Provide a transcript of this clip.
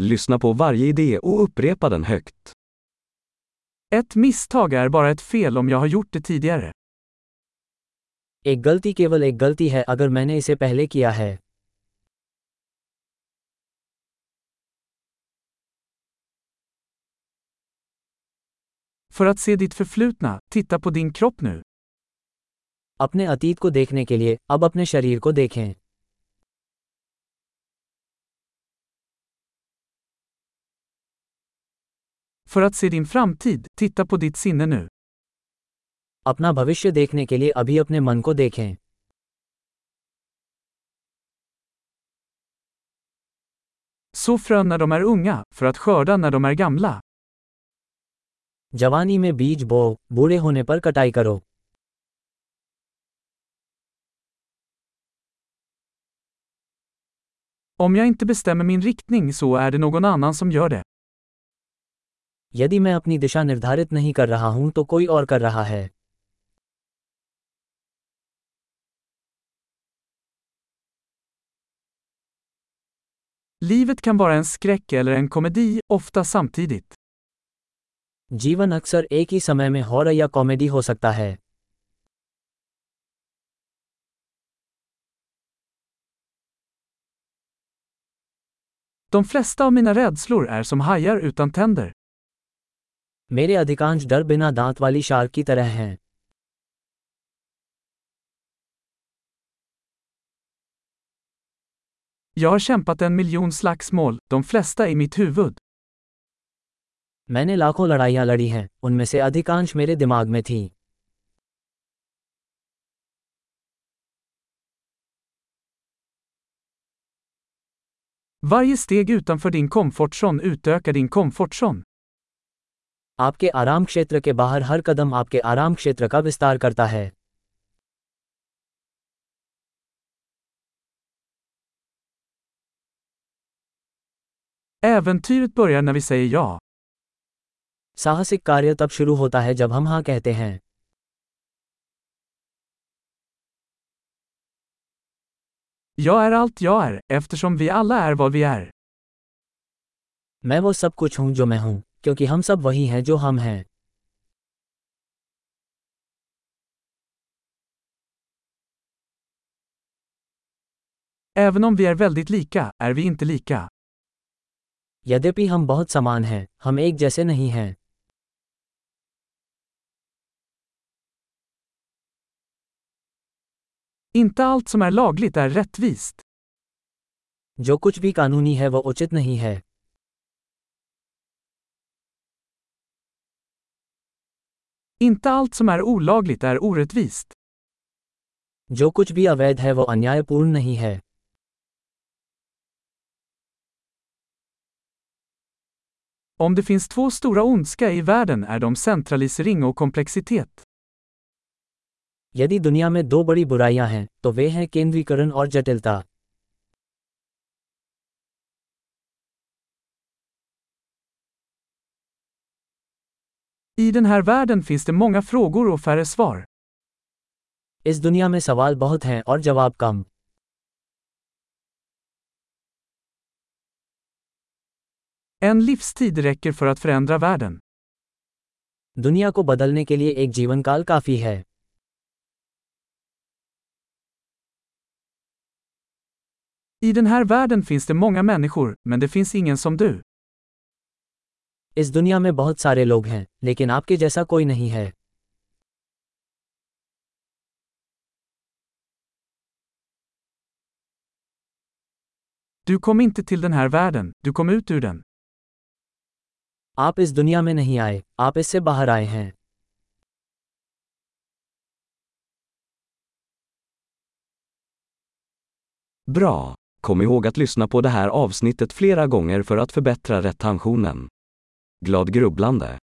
Lyssna på varje idé och upprepa den högt. Ett misstag är bara ett fel om jag har gjort det tidigare. एक गलती केवल एक गलती है अगर मैंने इसे पहले किया है För att se ditt förflutna, titta på din kropp nu. अपने अतीत को देखने के लिए अब अपने शरीर को देखें För att se din framtid, titta på ditt sinne nu. अपना भविष्य देखने के लिए अभी अपने मन को देखें Så frön när de är unga, för att skörda när de är gamla. जवानी में बीज बो बूढ़े होने पर कटाई करो Om jag inte bestämmer min riktning så är det någon annan som gör det. यदि मैं अपनी दिशा निर्धारित नहीं कर रहा हूँ तो कोई और कर रहा है Livet kan vara en skräck eller en komedi, ofta samtidigt. जीवन अक्सर एक ही समय में हॉरर या कॉमेडी हो सकता है De flesta av mina rädslor är som hajar utan tänder. मेरे अधिकांश डर बिना दांत वाली शार्क की तरह हैं Jag har kämpat en miljon slagsmål, de flesta i mitt huvud. मैंने लाखों लड़ाइयाँ लड़ी हैं उनमें से अधिकांश मेरे दिमाग में थीं Varje steg utanför din komfortzon utökar din komfortzon. आपके आराम क्षेत्र के बाहर हर कदम आपके आराम क्षेत्र का विस्तार करता है Äventyret börjar när vi säger ja. साहसिक कार्य तब शुरू होता है जब हम हाँ कहते हैं Jag är allt jag är, eftersom vi alla är vad vi är. मैं वो सब कुछ हूँ जो मैं हूँ क्योंकि हम सब वही हैं जो हम हैं Även om vi är väldigt lika, är vi inte lika. यद्यपि हम बहुत समान हैं हम एक जैसे नहीं हैं Inte allt som är lagligt är rättvist. जो कुछ भी कानूनी है वह उचित नहीं है Inte allt som är olagligt är orättvist. जो कुछ भी अवैध है वह अन्यायपूर्ण नहीं है Om det finns två stora ondska i världen är de centralisering och komplexitet. यदि दुनिया में दो बड़ी बुराइयां हैं तो वे हैं केंद्रीकरण और जटिलता I den här världen finns det många frågor och färre svar. इस दुनिया में सवाल बहुत हैं और जवाब कम En livstid räcker för att förändra världen. दुनिया को बदलने के लिए एक जीवन काल काफी है I den här världen finns det många människor, men det finns ingen som du. इस दुनिया में बहुत सारे लोग हैं लेकिन आपके जैसा कोई नहीं है Du kom inte till den här världen, du kom ut ur den. आप इस दुनिया में नहीं आए आप इससे बाहर आए हैं Bra! Kom ihåg att lyssna på det här avsnittet flera gånger för att förbättra retentionen. Glad grubblande!